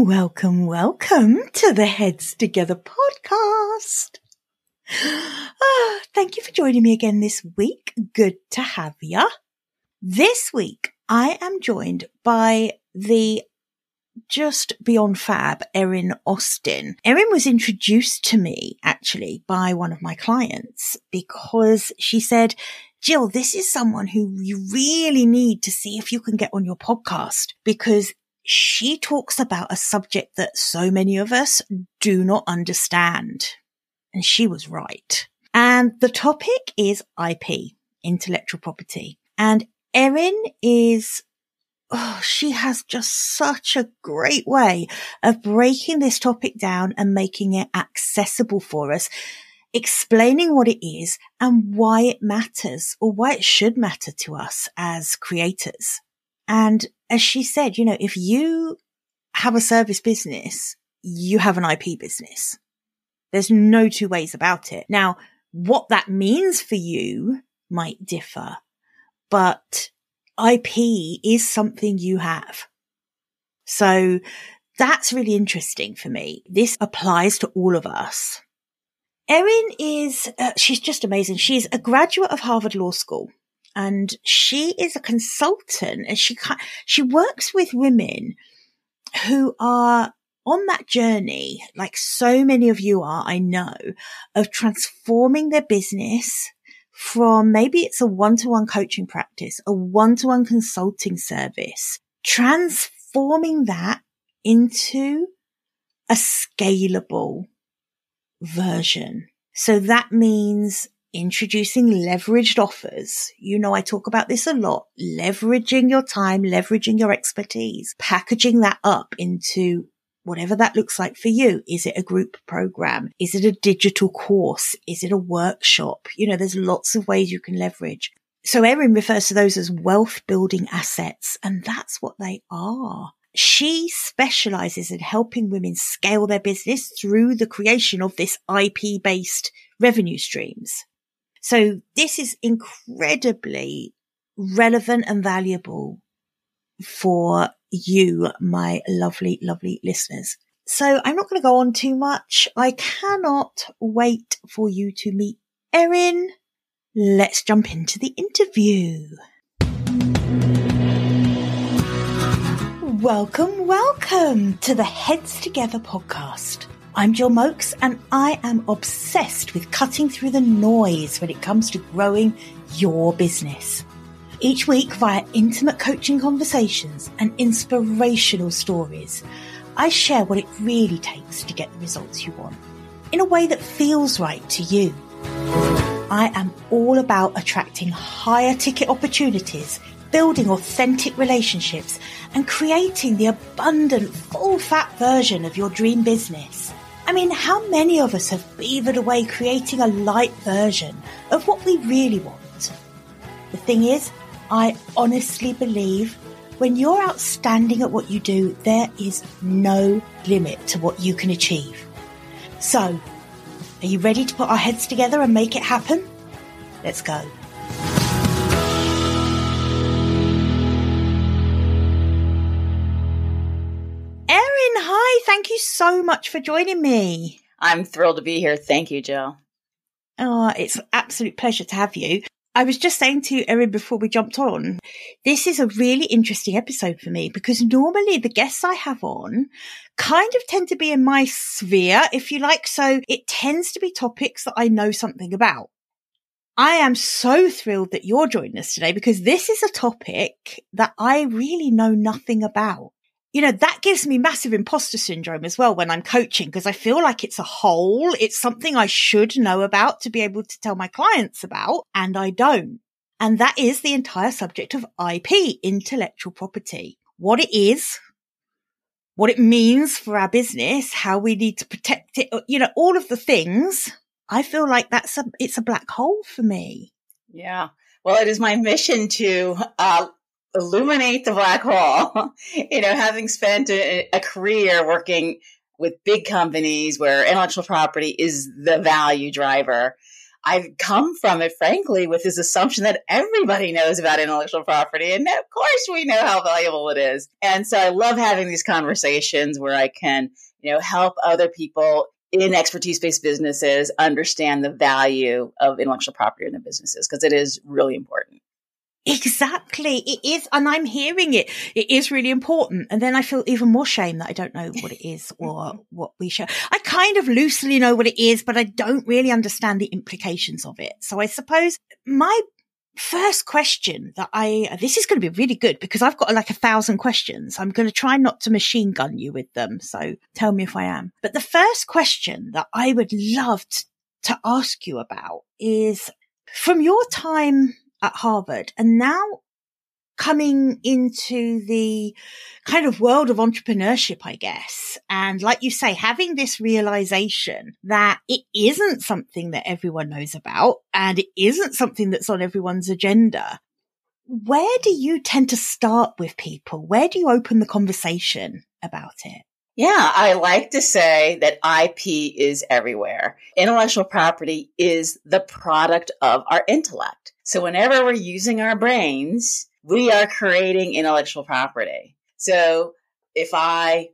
Welcome, welcome to the Heads Together podcast. Ah, thank you for joining me again this week. Good to have you. This week, I am joined by the just beyond fab, Erin Austin. Erin was introduced to me actually by one of my clients because she said, Jill, this is someone who you really need to see if you can get on your podcast because she talks about a subject that so many of us do not understand. And she was right. And the topic is IP, intellectual property. And Erin is oh, she has just such a great way of breaking this topic down and making it accessible for us, explaining what it is and why it matters or why it should matter to us as creators. And as she said, you know, if you have a service business, you have an IP business. There's no two ways about it. Now, what that means for you might differ, but IP is something you have. So that's really interesting for me. This applies to all of us. Erin is, uh, she's just amazing. She's a graduate of Harvard Law School and she is a consultant and she, she works with women who are on that journey, like so many of you are, I know, of transforming their business from maybe it's a one-to-one coaching practice, a one-to-one consulting service, transforming that into a scalable version. So that means introducing leveraged offers. You know, I talk about this a lot, leveraging your time, leveraging your expertise, packaging that up into whatever that looks like for you. Is it a group program? Is it a digital course? Is it a workshop? You know, there's lots of ways you can leverage. So Erin refers to those as wealth building assets, and that's what they are. She specializes in helping women scale their business through the creation of this IP based revenue streams. So this is incredibly relevant and valuable for you, my lovely, lovely listeners. So I'm not going to go on too much. I cannot wait for you to meet Erin. Let's jump into the interview. Welcome, welcome to the Heads Together podcast. I'm Jill Mokes and I am obsessed with cutting through the noise when it comes to growing your business. Each week, via intimate coaching conversations and inspirational stories, I share what it really takes to get the results you want in a way that feels right to you. I am all about attracting higher ticket opportunities, building authentic relationships, and creating the abundant, full fat version of your dream business. I mean, how many of us have beavered away creating a light version of what we really want? The thing is, I honestly believe when you're outstanding at what you do, there is no limit to what you can achieve. So, are you ready to put our heads together and make it happen? Let's go. Thank you so much for joining me. I'm thrilled to be here. Thank you, Jill. Oh, it's an absolute pleasure to have you. I was just saying to Erin before we jumped on, this is a really interesting episode for me because normally the guests I have on kind of tend to be in my sphere, if you like. So it tends to be topics that I know something about. I am so thrilled that you're joining us today because this is a topic that I really know nothing about you know, that gives me massive imposter syndrome as well when I'm coaching because I feel like it's a whole. It's something I should know about to be able to tell my clients about and I don't. And that is the entire subject of IP, intellectual property. What it is, what it means for our business, how we need to protect it, you know, all of the things. I feel like that's a, it's a black hole for me. Yeah. Well, it is my mission to uh, illuminate the black hole. you know, having spent a, a, career working with big companies where intellectual property is the value driver, I've come from it, frankly, with this assumption that everybody knows about intellectual property. And of course, we know how valuable it is. And so I love having these conversations where I can, you know, help other people in expertise based businesses understand the value of intellectual property in their businesses because it is really important. Exactly. It is. And I'm hearing it. It is really important. And then I feel even more shame that I don't know what it is or what we show. I kind of loosely know what it is, but I don't really understand the implications of it. So I suppose my first question that I, this is going to be really good because I've got like a thousand questions. I'm going to try not to machine gun you with them. So tell me if I am. But the first question that I would love to, to ask you about is from your time at Harvard and now coming into the kind of world of entrepreneurship, I guess. And like you say, having this realization that it isn't something that everyone knows about and it isn't something that's on everyone's agenda. Where do you tend to start with people? Where do you open the conversation about it? Yeah, I like to say that IP is everywhere. Intellectual property is the product of our intellect. So whenever we're using our brains, we are creating intellectual property. So if I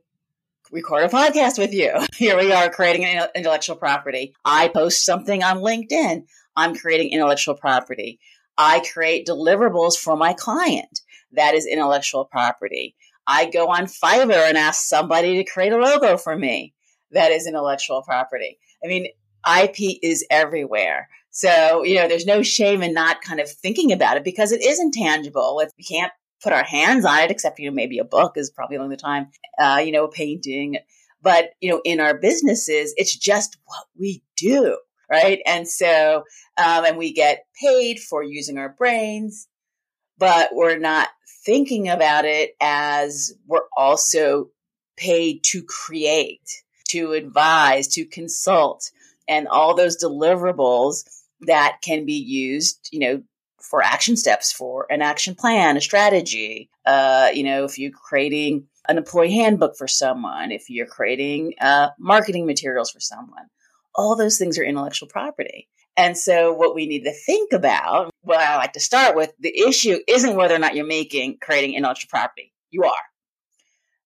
record a podcast with you, here we are creating intellectual property. I post something on LinkedIn. I'm creating intellectual property. I create deliverables for my client. That is intellectual property. I go on Fiverr and ask somebody to create a logo for me. That is intellectual property. I mean, IP is everywhere. So, you know, there's no shame in not kind of thinking about it because it is intangible. If we can't put our hands on it, except, you know, maybe a book is probably along the time, uh, you know, a painting. But, you know, in our businesses, it's just what we do. Right. And so, um, and we get paid for using our brains, but we're not thinking about it as we're also paid to create, to advise, to consult, and all those deliverables that can be used, you know, for action steps for an action plan, a strategy. Uh, you know, if you're creating an employee handbook for someone, if you're creating uh, marketing materials for someone, all those things are intellectual property. And so, what we need to think about, what I like to start with, the issue isn't whether or not you're making creating intellectual property. You are.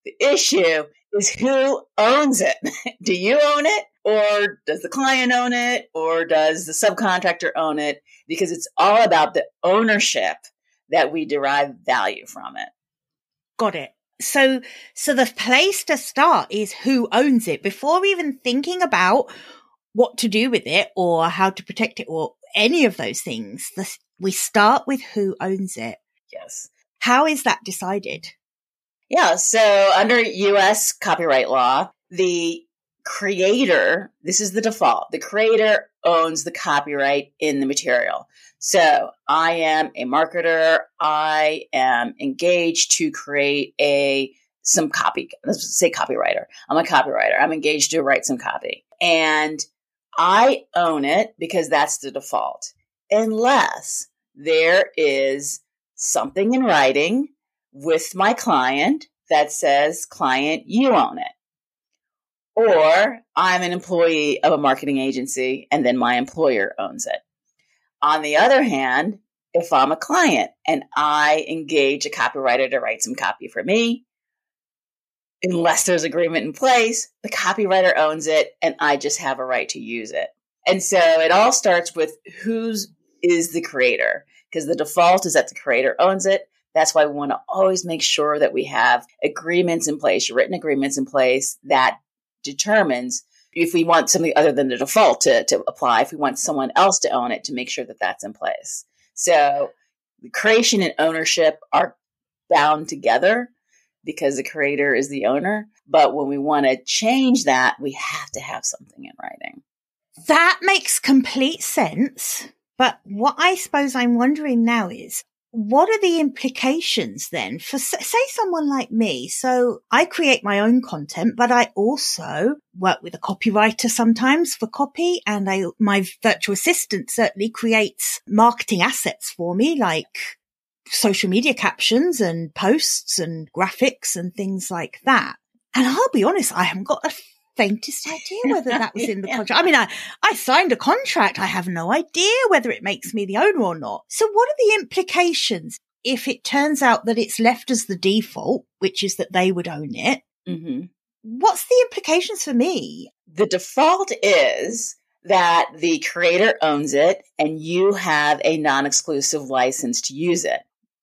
The issue is who owns it. Do you own it? Or does the client own it? Or does the subcontractor own it? Because it's all about the ownership that we derive value from it. Got it. So, so the place to start is who owns it before even thinking about what to do with it or how to protect it or any of those things. The, we start with who owns it. Yes. How is that decided? Yeah. So under US copyright law, the creator, this is the default, the creator owns the copyright in the material. So I am a marketer. I am engaged to create a some copy. Let's say copywriter. I'm a copywriter. I'm engaged to write some copy. And I own it because that's the default. Unless there is something in writing with my client that says, client, you own it. Or I'm an employee of a marketing agency and then my employer owns it. On the other hand, if I'm a client and I engage a copywriter to write some copy for me, unless there's agreement in place, the copywriter owns it and I just have a right to use it. And so it all starts with who's is the creator because the default is that the creator owns it. That's why we want to always make sure that we have agreements in place, written agreements in place that determines if we want something other than the default to, to apply, if we want someone else to own it, to make sure that that's in place. So the creation and ownership are bound together because the creator is the owner. But when we want to change that, we have to have something in writing. That makes complete sense. But what I suppose I'm wondering now is what are the implications then for say someone like me? So i create my own content but i also work with a copywriter sometimes for copy and i my virtual assistant certainly creates marketing assets for me like social media captions and posts and graphics and things like that. And i'll be honest i haven't got a faintest idea whether that was in the contract. I mean, I, I signed a contract. I have no idea whether it makes me the owner or not. So what are the implications if it turns out that it's left as the default, which is that they would own it? Mm-hmm. What's the implications for me? The default is that the creator owns it and you have a non-exclusive license to use it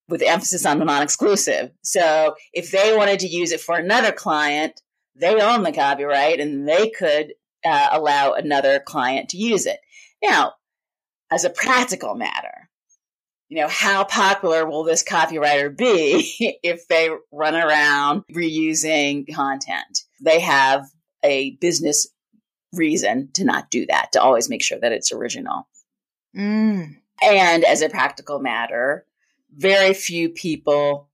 with emphasis on the non-exclusive. So if they wanted to use it for another client, they own the copyright and they could uh, allow another client to use it. Now, as a practical matter, you know, how popular will this copywriter be if they run around reusing content? They have a business reason to not do that, to always make sure that it's original. Mm. And as a practical matter, very few people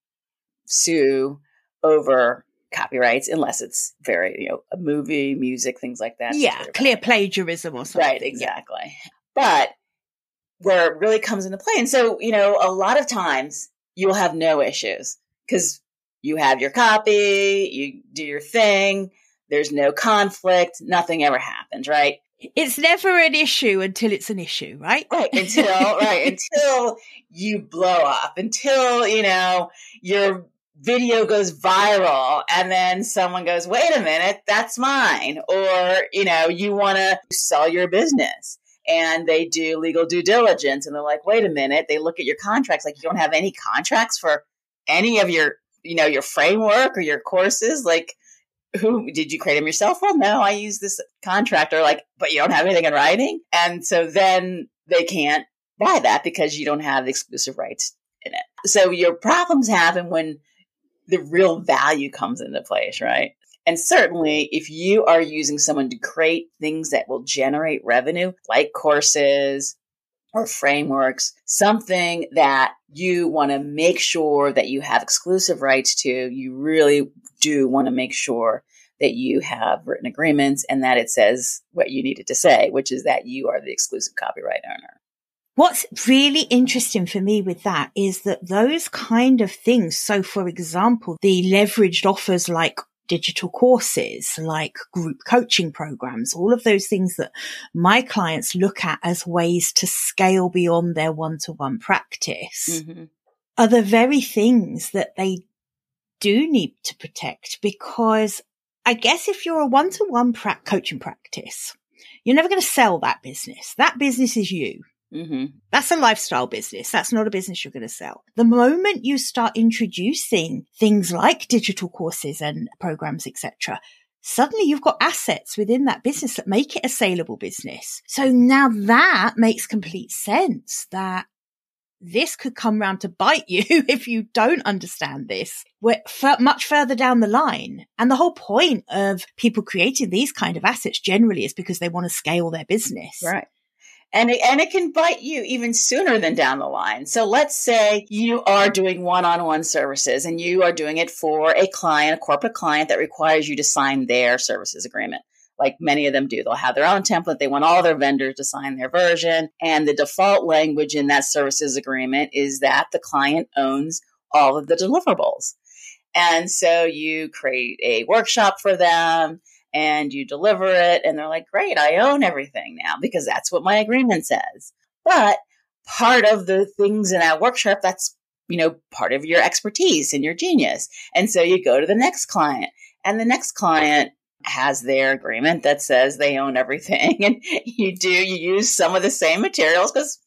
sue over copyrights unless it's very, you know, a movie, music, things like that. Yeah, clear plagiarism or something. Right, exactly. But where it really comes into play, and so, you know, a lot of times you'll have no issues because you have your copy, you do your thing, there's no conflict, nothing ever happens, right? It's never an issue until it's an issue, right? Right. Until, right. Until you blow up, until, you know, your video goes viral and then someone goes, wait a minute, that's mine. Or, you know, you want to sell your business and they do legal due diligence and they're like, wait a minute. They look at your contracts like you don't have any contracts for any of your, you know, your framework or your courses. Like, who did you create them yourself? Well, no, I use this contractor, like, but you don't have anything in writing. And so then they can't buy that because you don't have the exclusive rights in it. So your problems happen when the real value comes into place, right? And certainly if you are using someone to create things that will generate revenue, like courses, or frameworks, something that you want to make sure that you have exclusive rights to, you really do want to make sure that you have written agreements and that it says what you needed to say, which is that you are the exclusive copyright owner. What's really interesting for me with that is that those kind of things. So for example, the leveraged offers like digital courses, like group coaching programs, all of those things that my clients look at as ways to scale beyond their one to one practice mm-hmm. are the very things that they do need to protect because I guess if you're a one to one coaching practice, you're never going to sell that business. That business is you. Mm-hmm. That's a lifestyle business. That's not a business you're going to sell. The moment you start introducing things like digital courses and programs, etc., suddenly you've got assets within that business that make it a saleable business. So now that makes complete sense that this could come round to bite you if you don't understand this. We're f- much further down the line. And the whole point of people creating these kind of assets generally is because they want to scale their business. Right. And it, and it can bite you even sooner than down the line. So let's say you are doing one-on-one services and you are doing it for a client, a corporate client that requires you to sign their services agreement like many of them do. They'll have their own template. They want all their vendors to sign their version. And the default language in that services agreement is that the client owns all of the deliverables. And so you create a workshop for them and you deliver it. And they're like, great, I own everything now because that's what my agreement says. But part of the things in that workshop, that's, you know, part of your expertise and your genius. And so you go to the next client and the next client has their agreement that says they own everything and you do you use some of the same materials because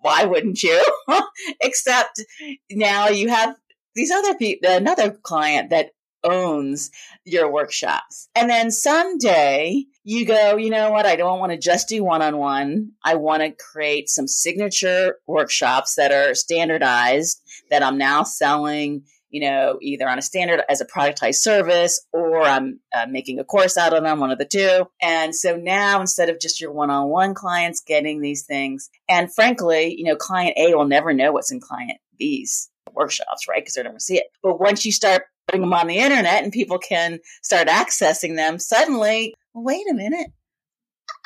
why wouldn't you except now you have these other people another client that owns your workshops. And then someday you go you know what? I don't want to just do one-on-one. I want to create some signature workshops that are standardized that i'm now selling you know, either on a standard as a productized service or I'm uh, making a course out of them, one of the two. And so now instead of just your one on one clients getting these things, and frankly, you know, client A will never know what's in client B's workshops, right? Because they're never see it. But once you start putting them on the internet and people can start accessing them, suddenly, wait a minute.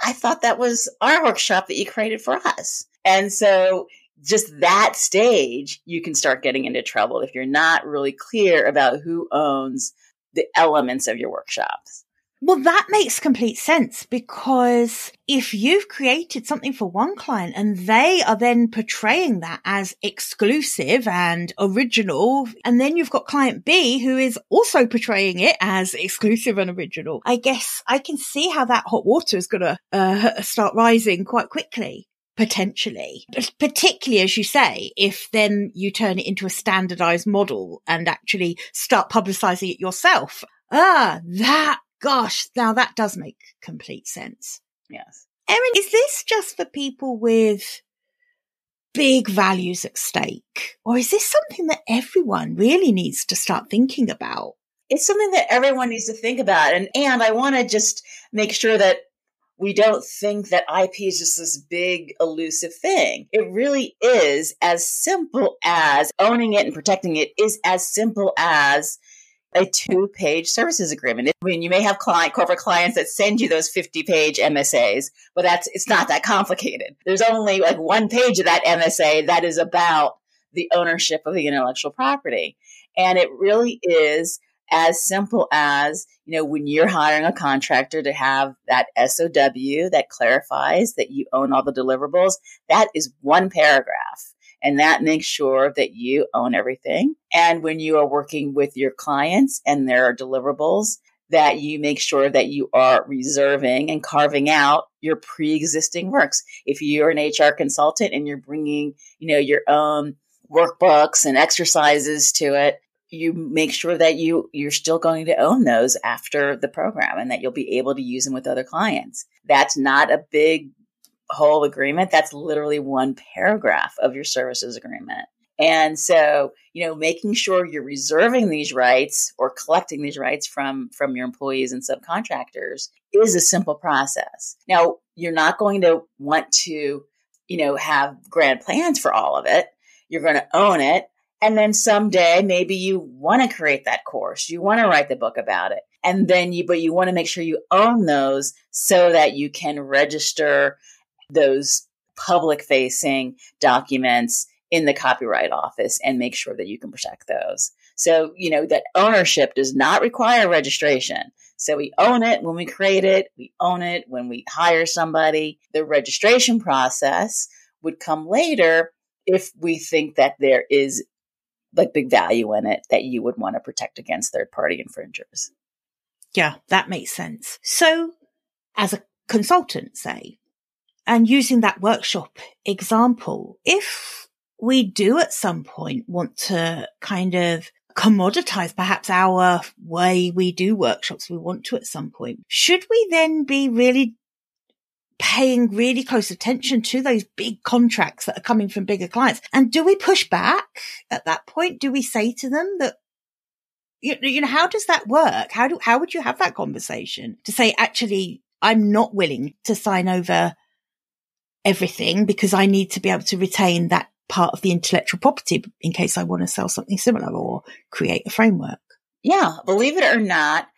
I thought that was our workshop that you created for us. And so just that stage, you can start getting into trouble if you're not really clear about who owns the elements of your workshops. Well, that makes complete sense because if you've created something for one client and they are then portraying that as exclusive and original, and then you've got client B who is also portraying it as exclusive and original, I guess I can see how that hot water is going to uh, start rising quite quickly potentially, particularly as you say, if then you turn it into a standardized model and actually start publicizing it yourself. Ah, that gosh, now that does make complete sense. Yes. Erin, is this just for people with big values at stake? Or is this something that everyone really needs to start thinking about? It's something that everyone needs to think about. And, and I want to just make sure that we don't think that IP is just this big elusive thing. It really is as simple as owning it and protecting it is as simple as a two page services agreement. I mean, you may have client, corporate clients that send you those 50 page MSAs, but that's, it's not that complicated. There's only like one page of that MSA that is about the ownership of the intellectual property. And it really is as simple as, you know, when you're hiring a contractor to have that SOW that clarifies that you own all the deliverables, that is one paragraph and that makes sure that you own everything. And when you are working with your clients and there are deliverables, that you make sure that you are reserving and carving out your pre-existing works. If you're an HR consultant and you're bringing, you know, your own workbooks and exercises to it, you make sure that you you're still going to own those after the program and that you'll be able to use them with other clients. That's not a big whole agreement, that's literally one paragraph of your services agreement. And so, you know, making sure you're reserving these rights or collecting these rights from from your employees and subcontractors is a simple process. Now, you're not going to want to, you know, have grand plans for all of it. You're going to own it. And then someday maybe you want to create that course. You want to write the book about it. And then you, but you want to make sure you own those so that you can register those public facing documents in the copyright office and make sure that you can protect those. So, you know, that ownership does not require registration. So we own it when we create it, we own it when we hire somebody. The registration process would come later if we think that there is like big value in it that you would want to protect against third party infringers. Yeah, that makes sense. So as a consultant, say, and using that workshop example, if we do at some point want to kind of commoditize perhaps our way we do workshops, we want to at some point, should we then be really paying really close attention to those big contracts that are coming from bigger clients? And do we push back at that point? Do we say to them that you, you know, how does that work? How do, how would you have that conversation to say, actually, I'm not willing to sign over everything because I need to be able to retain that part of the intellectual property in case I want to sell something similar or create a framework. Yeah, believe it or not,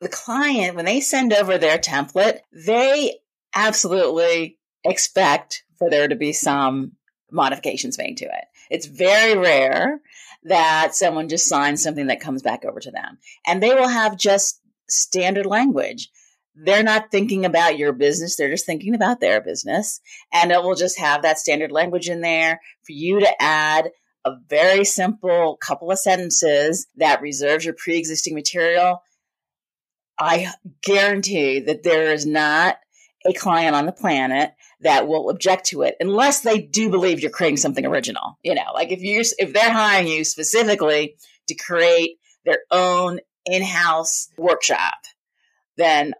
the client, when they send over their template, they absolutely expect for there to be some modifications made to it. It's very rare that someone just signs something that comes back over to them. And they will have just standard language they're not thinking about your business. They're just thinking about their business. And it will just have that standard language in there for you to add a very simple couple of sentences that reserves your pre existing material. I guarantee that there is not a client on the planet that will object to it unless they do believe you're creating something original. You know, like if you if they're hiring you specifically to create their own in-house workshop, then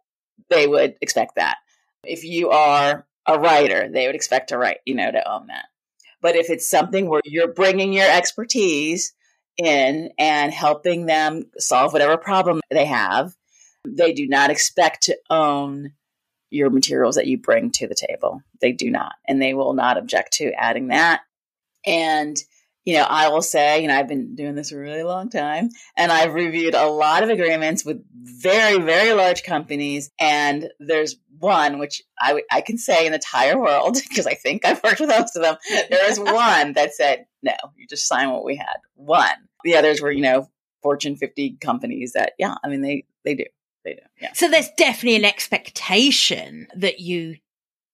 they would expect that. If you are a writer, they would expect to write, you know, to own that. But if it's something where you're bringing your expertise in and helping them solve whatever problem they have, they do not expect to own your materials that you bring to the table. They do not. And they will not object to adding that. And you know, I will say, you know, I've been doing this a really long time and I've reviewed a lot of agreements with very, very large companies. And there's one, which I, I can say in the entire world, because I think I've worked with most of them. There is one that said, no, you just sign what we had. One. The others were, you know, Fortune 50 companies that, yeah, I mean, they, they do. They do. Yeah. So there's definitely an expectation that you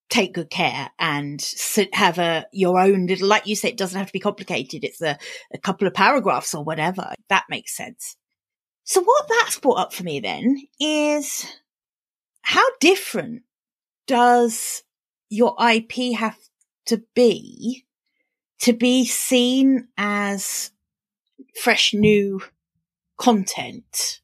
take good care and have a your own little like you say it doesn't have to be complicated. It's a, a couple of paragraphs or whatever. That makes sense. So what that's brought up for me then is how different does your ip have to be to be seen as fresh new content?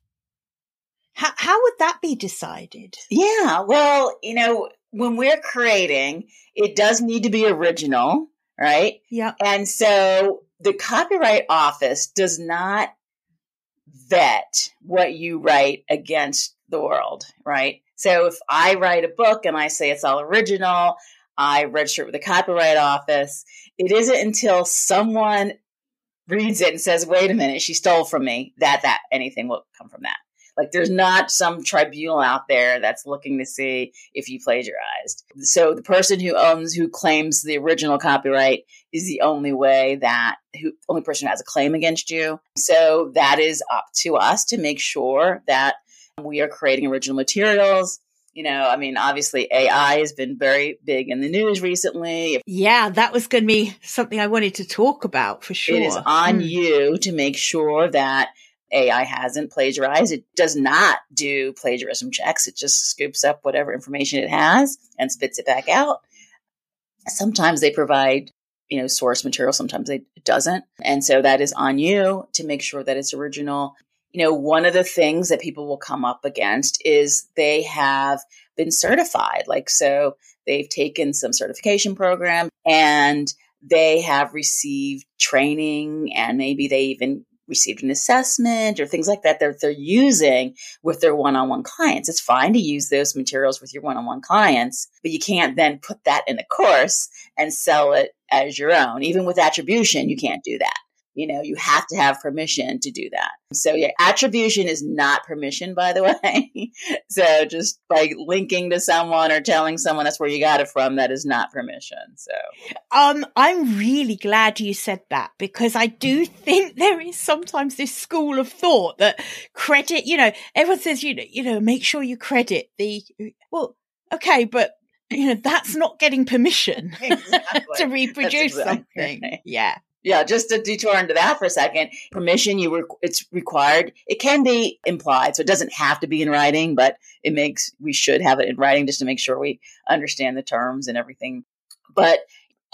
How, how would that be decided? Yeah. Well, you know, when we're creating, it does need to be original, right? yeah And so the Copyright Office does not vet what you write against the world, right? So if I write a book and I say it's all original, I register it with the Copyright Office, it isn't until someone reads it and says, wait a minute, she stole from me, that that anything will come from that. Like there's not some tribunal out there that's looking to see if you plagiarized. So the person who owns who claims the original copyright is the only way that who only person who has a claim against you. So that is up to us to make sure that we are creating original materials. You know, I mean, obviously AI has been very big in the news recently. Yeah, that was going to be something I wanted to talk about for sure. It is on Mm. you to make sure that AI hasn't plagiarized. It does not do plagiarism checks. It just scoops up whatever information it has and spits it back out. Sometimes they provide, you know, source material. Sometimes it doesn't. And so that is on you to make sure that it's original. You know, one of the things that people will come up against is they have been certified. Like, so they've taken some certification program and they have received training and maybe they even received an assessment or things like that that they're using with their one-on-one clients. It's fine to use those materials with your one-on-one clients, but you can't then put that in a course and sell it as your own. Even with attribution, you can't do that. You know, you have to have permission to do that. So yeah, attribution is not permission, by the way. so just by linking to someone or telling someone that's where you got it from, that is not permission. So Um, I'm really glad you said that because I do think there is sometimes this school of thought that credit, you know, everyone says, you know, you know, make sure you credit the, well, okay, but you know, that's not getting permission Exactly. to reproduce exactly something. right. Yeah. Yeah, just to detour into that for a second. Permission, you re- it's required. It can be implied, so it doesn't have to be in writing, but it makes we should have it in writing just to make sure we understand the terms and everything. But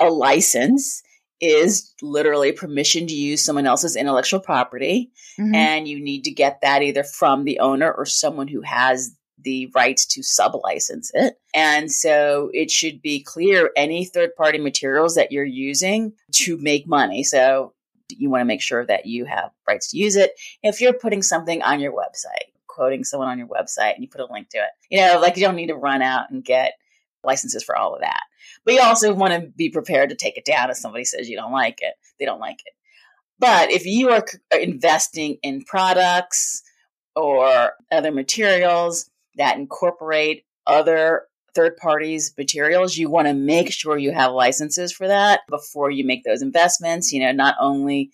a license is literally permission to use someone else's intellectual property, Mhm. and you need to get that either from the owner or someone who has the rights to sublicense it. And so it should be clear any third party materials that you're using to make money. So you want to make sure that you have rights to use it. If you're putting something on your website, quoting someone on your website and you put a link to it, you know, like you don't need to run out and get licenses for all of that. But you also want to be prepared to take it down if somebody says you don't like it. They don't like it. But if you are investing in products or other materials that incorporate other third parties materials. You want to make sure you have licenses for that before you make those investments. You know not only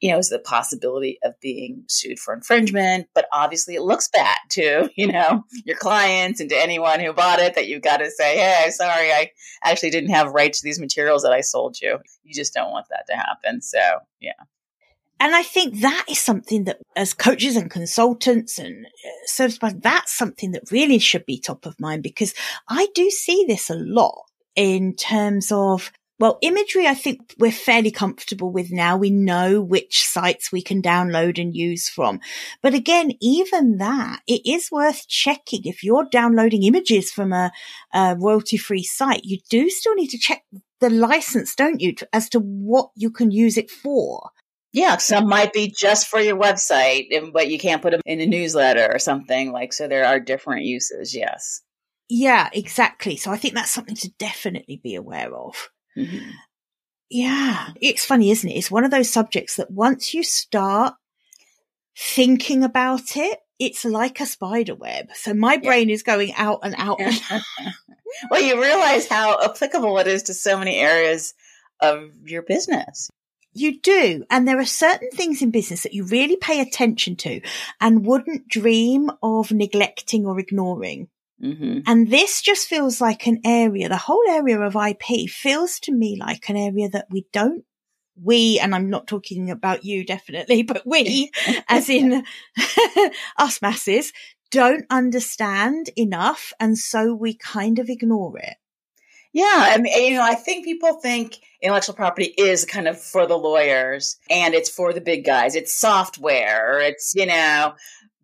you know is the possibility of being sued for infringement but obviously it looks bad to you know your clients and to anyone who bought it that you've got to say hey sorry i actually didn't have rights to these materials that i sold you. You just don't want that to happen. So yeah And I think that is something that as coaches and consultants and uh, service providers, that's something that really should be top of mind because I do see this a lot in terms of well, imagery, I think we're fairly comfortable with now. We know which sites we can download and use from. But again, even that, it is worth checking. If you're downloading images from a, a royalty free site, you do still need to check the license, don't you, as to what you can use it for. Yeah, some might be just for your website, but you can't put them in a newsletter or something like. So there are different uses. Yes. Yeah, exactly. So I think that's something to definitely be aware of. Mhm. Yeah. It's funny, isn't it? It's one of those subjects that once you start thinking about it, it's like a spider web. So my brain is going out and out. And well, you realize how applicable it is to so many areas of your business. You do. And there are certain things in business that you really pay attention to and wouldn't dream of neglecting or ignoring. Mm-hmm. And this just feels like an area, the whole area of IP feels to me like an area that we don't, we, and I'm not talking about you definitely, but we, as in us masses, don't understand enough. And so we kind of ignore it. Yeah, I mean, you know, I think people think intellectual property is kind of for the lawyers and it's for the big guys. It's software, it's, you know,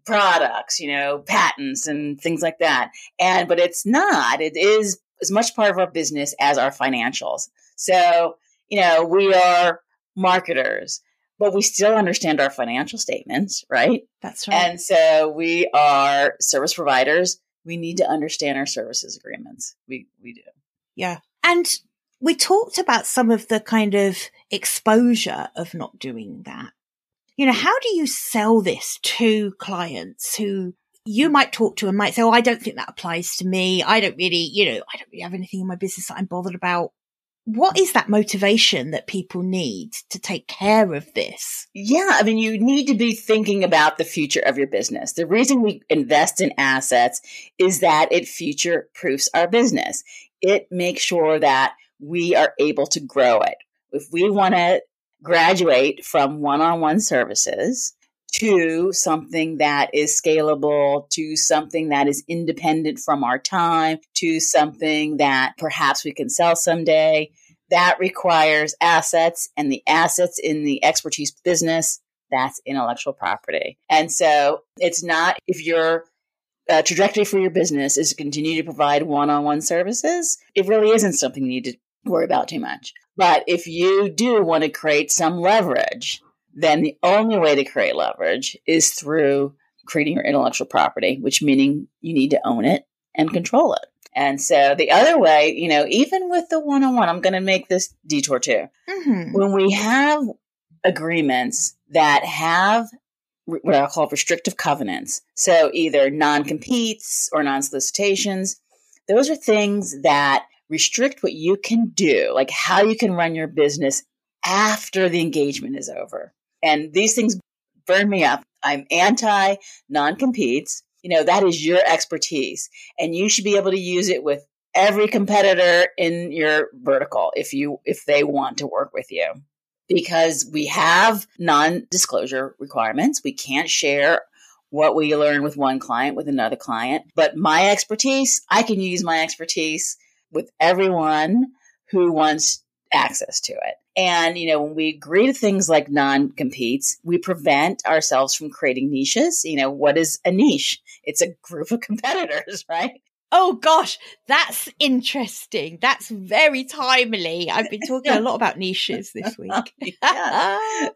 products, you know, patents and things like that. And, but it's not. It is as much part of our business as our financials. So, you know, we are marketers, but we still understand our financial statements, right? That's right. And so we are service providers. We need to understand our services agreements. We, we do. Yeah. And we talked about some of the kind of exposure of not doing that. You know, hmm. how do you sell this to clients who you might talk to and might say, Oh, I don't think that applies to me. I don't really, you know, I don't really have anything in my business that I'm bothered about. What is that motivation that people need to take care of this? Yeah, I mean, you need to be thinking about the future of your business. The reason we invest in assets is that it future proofs our business it makes sure that we are able to grow it. If we want to graduate from one on one services to something that is scalable, to something that is independent from our time, to something that perhaps we can sell someday, that requires assets and the assets in the expertise business. That's intellectual property. And so it's not if you're uh, trajectory for your business is to continue to provide one-on-one services, it really isn't something you need to worry about too much. But if you do want to create some leverage, then the only way to create leverage is through creating your intellectual property, which meaning you need to own it and control it. And so the other way, you know, even with the one-on-one, I'm going to make this detour too. Mm-hmm. When we have agreements that have what I'll call restrictive covenants. So either non competes or non solicitations. Those are things that restrict what you can do, like how you can run your business after the engagement is over. And these things burn me up. I'm anti non competes. You know, that is your expertise and you should be able to use it with every competitor in your vertical if you if they want to work with you because we have non disclosure requirements. We can't share what we learn with one client with another client. But my expertise, I can use my expertise with everyone who wants access to it. And, you know, when we agree to things like non competes, we prevent ourselves from creating niches. You know, what is a niche? It's a group of competitors, right? Oh gosh, that's interesting. That's very timely. I've been talking a lot about niches this week.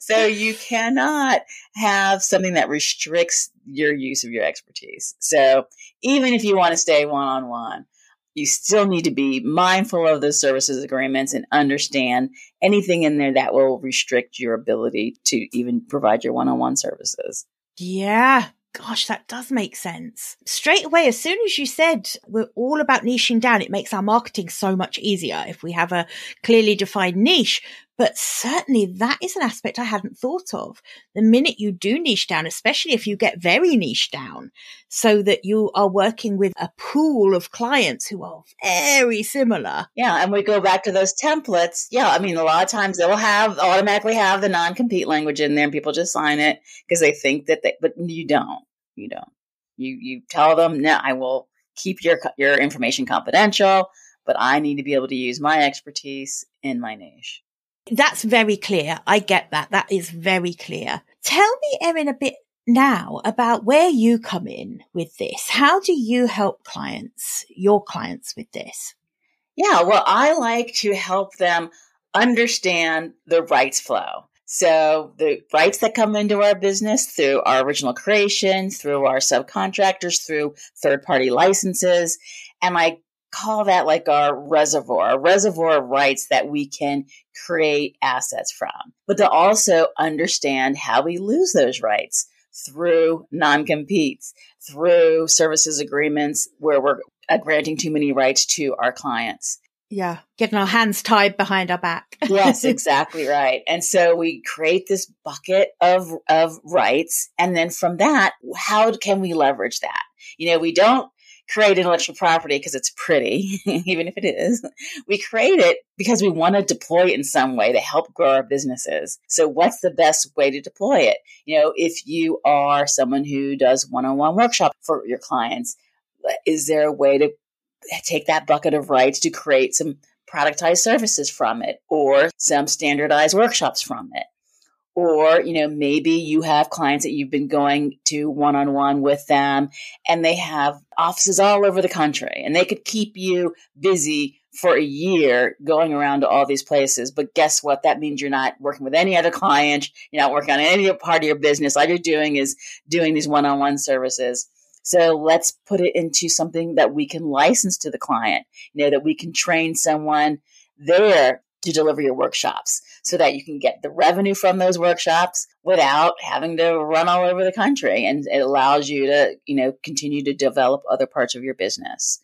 So you cannot have something that restricts your use of your expertise. So even if you want to stay one on one, you still need to be mindful of those services agreements and understand anything in there that will restrict your ability to even provide your one on one services. Yeah, Gosh, that does make sense. Straight away, as soon as you said we're all about niching down, it makes our marketing so much easier if we have a clearly defined niche. But certainly that is an aspect I hadn't thought of. The minute you do niche down, especially if you get very niche down, so that you are working with a pool of clients who are very similar. Yeah. And we go back to those templates. Yeah. I mean, a lot of times they'll have automatically have the non compete language in there and people just sign it because they think that they, but you don't. You don't. You, you tell them, no, I will keep your, your information confidential, but I need to be able to use my expertise in my niche. That's very clear. I get that. That is very clear. Tell me, Erin, a bit now about where you come in with this. How do you help clients, your clients with this? Yeah, well, I like to help them understand the rights flow. So the rights that come into our business through our original creations, through our subcontractors, through third party licenses. And I call that like our reservoir, a reservoir of rights that we can create assets from, but to also understand how we lose those rights through non competes, through services agreements where we're uh, granting too many rights to our clients. Yeah. Getting our hands tied behind our back. yes, exactly right. And so we create this bucket of, of rights. And then from that, how can we leverage that? You know, we don't create intellectual property because it's pretty, even if it is. We create it because we want to deploy it in some way to help grow our businesses. So what's the best way to deploy it? You know, if you are someone who does one-on-one workshop for your clients, uh, is there a way to take that bucket of rights to create some productized services from it or some standardized workshops from it? Or you know maybe you have clients that you've been going to one on one with them and they have offices all over the country and they could keep you busy for a year going around to all these places. But guess what? That means you're not working with any other client. You're not working on any part of your business. All you're doing is doing these one on one services. So let's put it into something that we can license to the client you know that we can train someone there to deliver your workshops so that you can get the revenue from those workshops without having to run all over the country. And it allows you to, you know, continue to develop other parts of your business.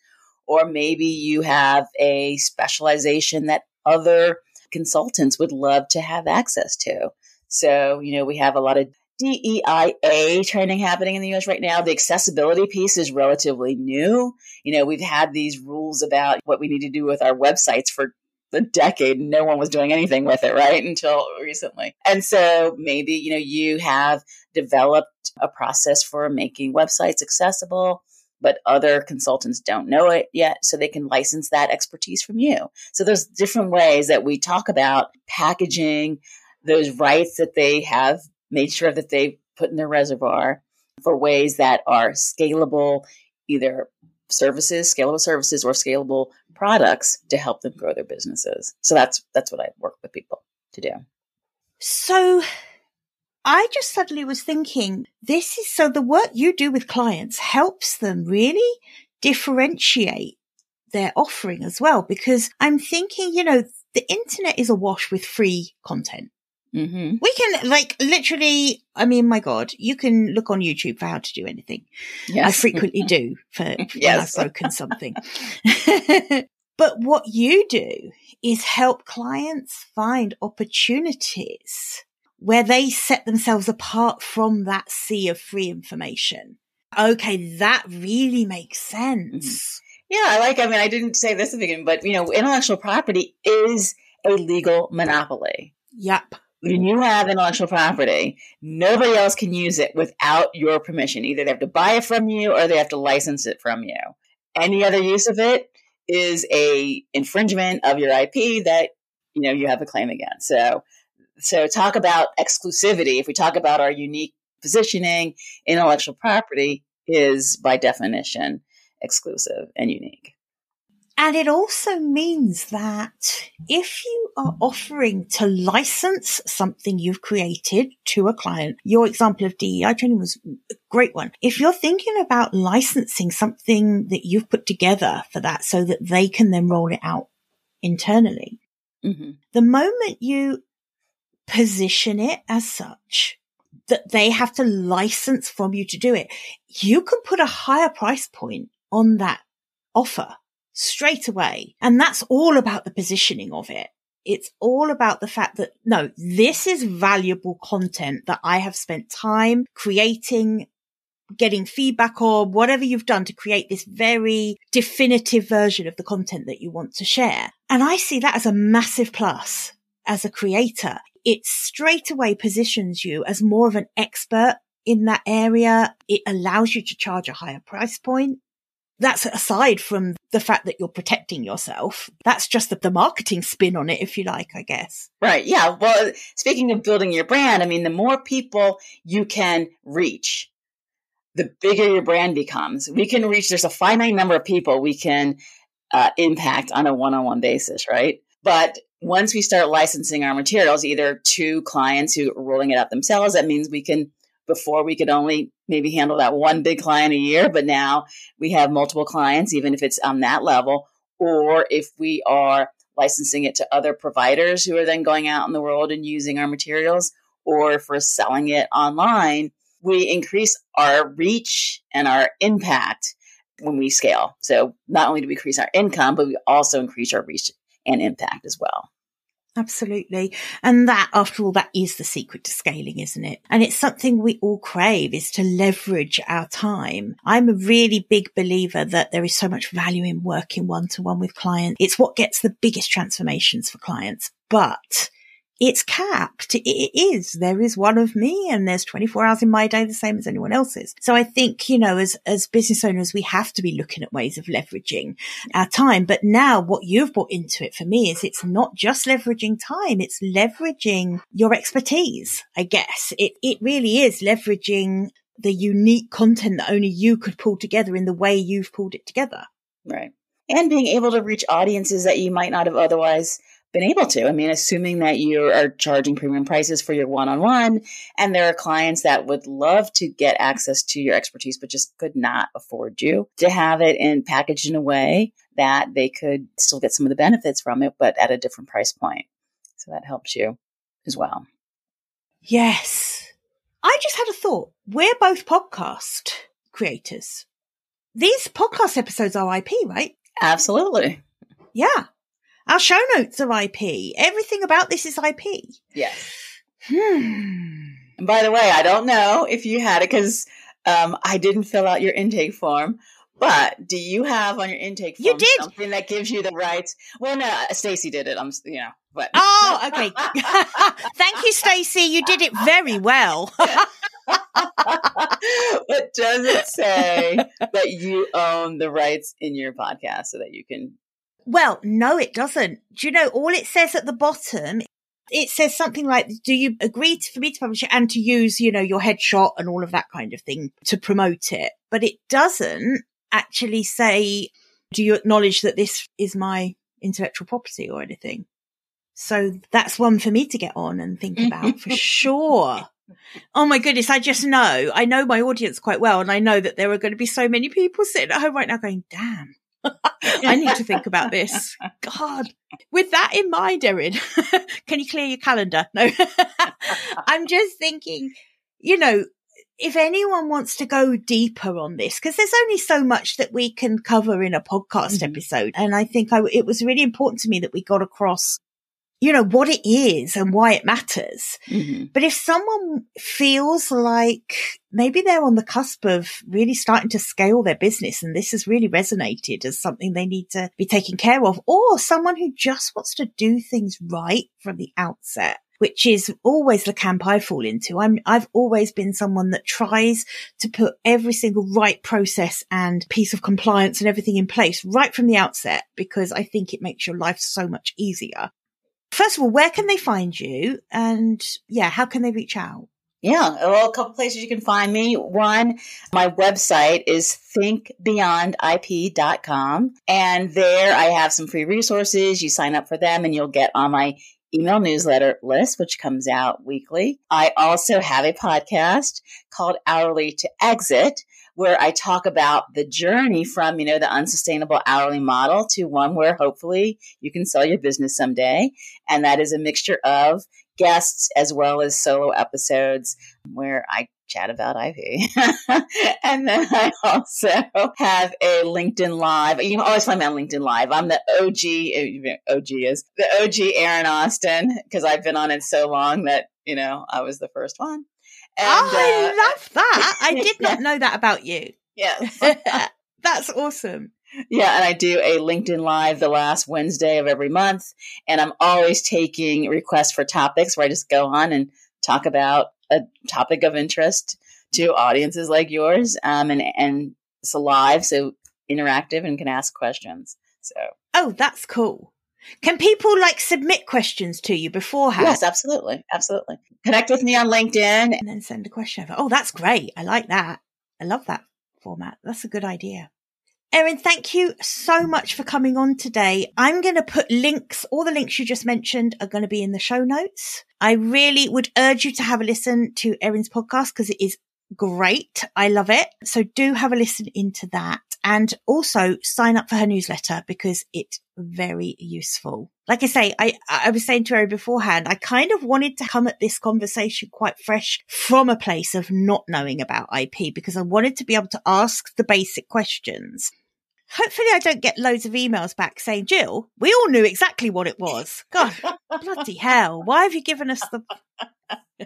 Or maybe you have a specialization that other consultants would love to have access to. So, you know, we have a lot of DEIA training happening in the US right now. The accessibility piece is relatively new. You know, we've had these rules about what we need to do with our websites for a decade no one was doing anything with it right until recently. And so maybe you know you have developed a process for making websites accessible but other consultants don't know it yet so they can license that expertise from you. So there's different ways that we talk about packaging those rights that they have made sure that they put in their reservoir for ways that are scalable either services, scalable services or scalable products to help them grow their businesses. So that's that's what I work with people to do. So I just suddenly was thinking this is so the work you do with clients helps them really differentiate their offering as well because I'm thinking, you know, the internet is awash with free content. Mm-hmm. We can like literally, I mean, my God, you can look on YouTube for how to do anything. Yes. I frequently do for yes. when I've broken something. but what you do is help clients find opportunities where they set themselves apart from that sea of free information. Okay, that really makes sense. Mm-hmm. Yeah, I like, I mean, I didn't say this at the beginning, but you know, intellectual property is a legal monopoly. Yep when you have intellectual property, nobody else can use it without your permission. Either they have to buy it from you or they have to license it from you. Any other use of it is a infringement of your IP that you know you have a claim against. So so talk about exclusivity. If we talk about our unique positioning, intellectual property is by definition exclusive and unique. And it also means that if you are offering to license something you've created to a client, your example of DEI training was a great one. If you're thinking about licensing something that you've put together for that so that they can then roll it out internally, mm-hmm. the moment you position it as such, that they have to license from you to do it, you can put a higher price point on that offer straight away. And that's all about the positioning of it. It's all about the fact that no, this is valuable content that I have spent time creating, getting feedback on, whatever you've done to create this very definitive version of the content that you want to share. And I see that as a massive plus as a creator. It straight away positions you as more of an expert in that area. It allows you to charge a higher price point that's aside from the fact that you're protecting yourself. That's just the, the, marketing spin on it, if you like, I guess. Right. Yeah. Well, speaking of building your brand, I mean, the more people you can reach, the bigger your brand becomes. We can reach, there's a finite number of people we can uh, impact on a one on one basis, right? But once we start licensing our materials, either to clients who are rolling it out themselves, that means we can before we could only maybe handle that one big client a year, but now we have multiple clients, even if it's on that level. Or if we are licensing it to other providers who are then going out in the world and using our materials, or if we're selling it online, we increase our reach and our impact when we scale. So not only do we increase our income, but we also increase our reach and impact as well. Absolutely. And that, after all, that is the secret to scaling, isn't it? And it's something we all crave is to leverage our time. I'm a really big believer that there is so much value in working one to one with clients. It's what gets the biggest transformations for clients. But it's capped. It is. There is one of me and there's 24 hours in my day, the same as anyone else's. So I think, you know, as, as business owners, we have to be looking at ways of leveraging our time. But now what you've brought into it for me is it's not just leveraging time. It's leveraging your expertise. I guess it, it really is leveraging the unique content that only you could pull together in the way you've pulled it together. Right. And being able to reach audiences that you might not have otherwise been able to. I mean, assuming that you are charging premium prices for your one on one, and there are clients that would love to get access to your expertise, but just could not afford you to have it in packaged in a way that they could still get some of the benefits from it, but at a different price point. So that helps you as well. Yes. I just had a thought. We're both podcast creators. These podcast episodes are IP, right? Absolutely. Yeah. Our show notes are IP. Everything about this is IP. Yes. Hmm. And by the way, I don't know if you had it because um, I didn't fill out your intake form. But do you have on your intake form you did. something that gives you the rights? Well, no, Stacy did it. I'm, you know, but oh, okay. Thank you, Stacy. You did it very well. but does it say that you own the rights in your podcast so that you can well, no, it doesn't. Do you know all it says at the bottom? It says something like, do you agree to, for me to publish it and to use, you know, your headshot and all of that kind of thing to promote it? But it doesn't actually say, do you acknowledge that this is my intellectual property or anything? So that's one for me to get on and think about for sure. Oh my goodness. I just know, I know my audience quite well. And I know that there are going to be so many people sitting at home right now going, damn, I need to think about this. God. With that in mind, Erin, can you clear your calendar? No. I'm just thinking, you know, if anyone wants to go deeper on this, because there's only so much that we can cover in a podcast mm-hmm. episode. And I think I, it was really important to me that we got across you know, what it is and why it matters. Mm-hmm. But if someone feels like maybe they're on the cusp of really starting to scale their business and this has really resonated as something they need to be taken care of, or someone who just wants to do things right from the outset, which is always the camp I fall into. I'm, I've always been someone that tries to put every single right process and piece of compliance and everything in place right from the outset because I think it makes your life so much easier. First of all, where can they find you? And yeah, how can they reach out? Yeah, well, a couple places you can find me. One, my website is thinkbeyondip.com. And there I have some free resources. You sign up for them and you'll get on my email newsletter list, which comes out weekly. I also have a podcast called Hourly to Exit, where I talk about the journey from, you know, the unsustainable hourly model to one where hopefully you can sell your business someday. And that is a mixture of guests as well as solo episodes where I chat about IP. and then I also have a LinkedIn Live. You can always find me on LinkedIn Live. I'm the OG, OG is the OG Erin Austin because I've been on it so long that, you know, I was the first one. And, oh, I uh, love that. I did not yeah. know that about you. Yes. That's awesome. Yeah, and I do a LinkedIn Live the last Wednesday of every month. And I'm always taking requests for topics where I just go on and talk about a topic of interest to audiences like yours. Um, and, and it's live, so interactive and can ask questions. So. Oh, that's cool. Can people like submit questions to you beforehand? Yes, absolutely. Absolutely. Connect with me on LinkedIn. And then send a question over. Oh, that's great. I like that. I love that format. That's a good idea. Erin, thank you so much for coming on today. I'm going to put links, all the links you just mentioned are going to be in the show notes. I really would urge you to have a listen to Erin's podcast because it is great. I love it. So do have a listen into that and also sign up for her newsletter because it's very useful. Like I say, I, I was saying to her beforehand, I kind of wanted to come at this conversation quite fresh from a place of not knowing about IP because I wanted to be able to ask the basic questions Hopefully, I don't get loads of emails back saying, Jill, we all knew exactly what it was. God, bloody hell. Why have you given us the.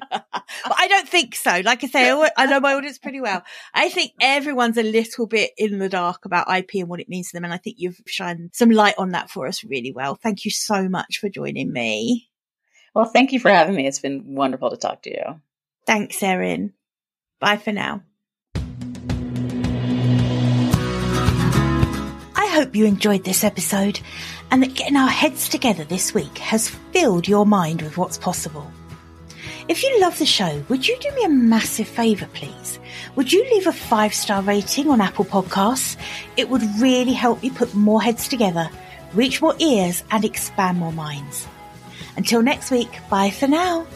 but I don't think so. Like I say, I know my audience pretty well. I think everyone's a little bit in the dark about IP and what it means to them. And I think you've shined some light on that for us really well. Thank you so much for joining me. Well, thank you for having me. It's been wonderful to talk to you. Thanks, Erin. Bye for now. I hope you enjoyed this episode and that getting our heads together this week has filled your mind with what's possible. If you love the show, would you do me a massive favour, please? Would you leave a five star rating on Apple Podcasts? It would really help me put more heads together, reach more ears, and expand more minds. Until next week, bye for now.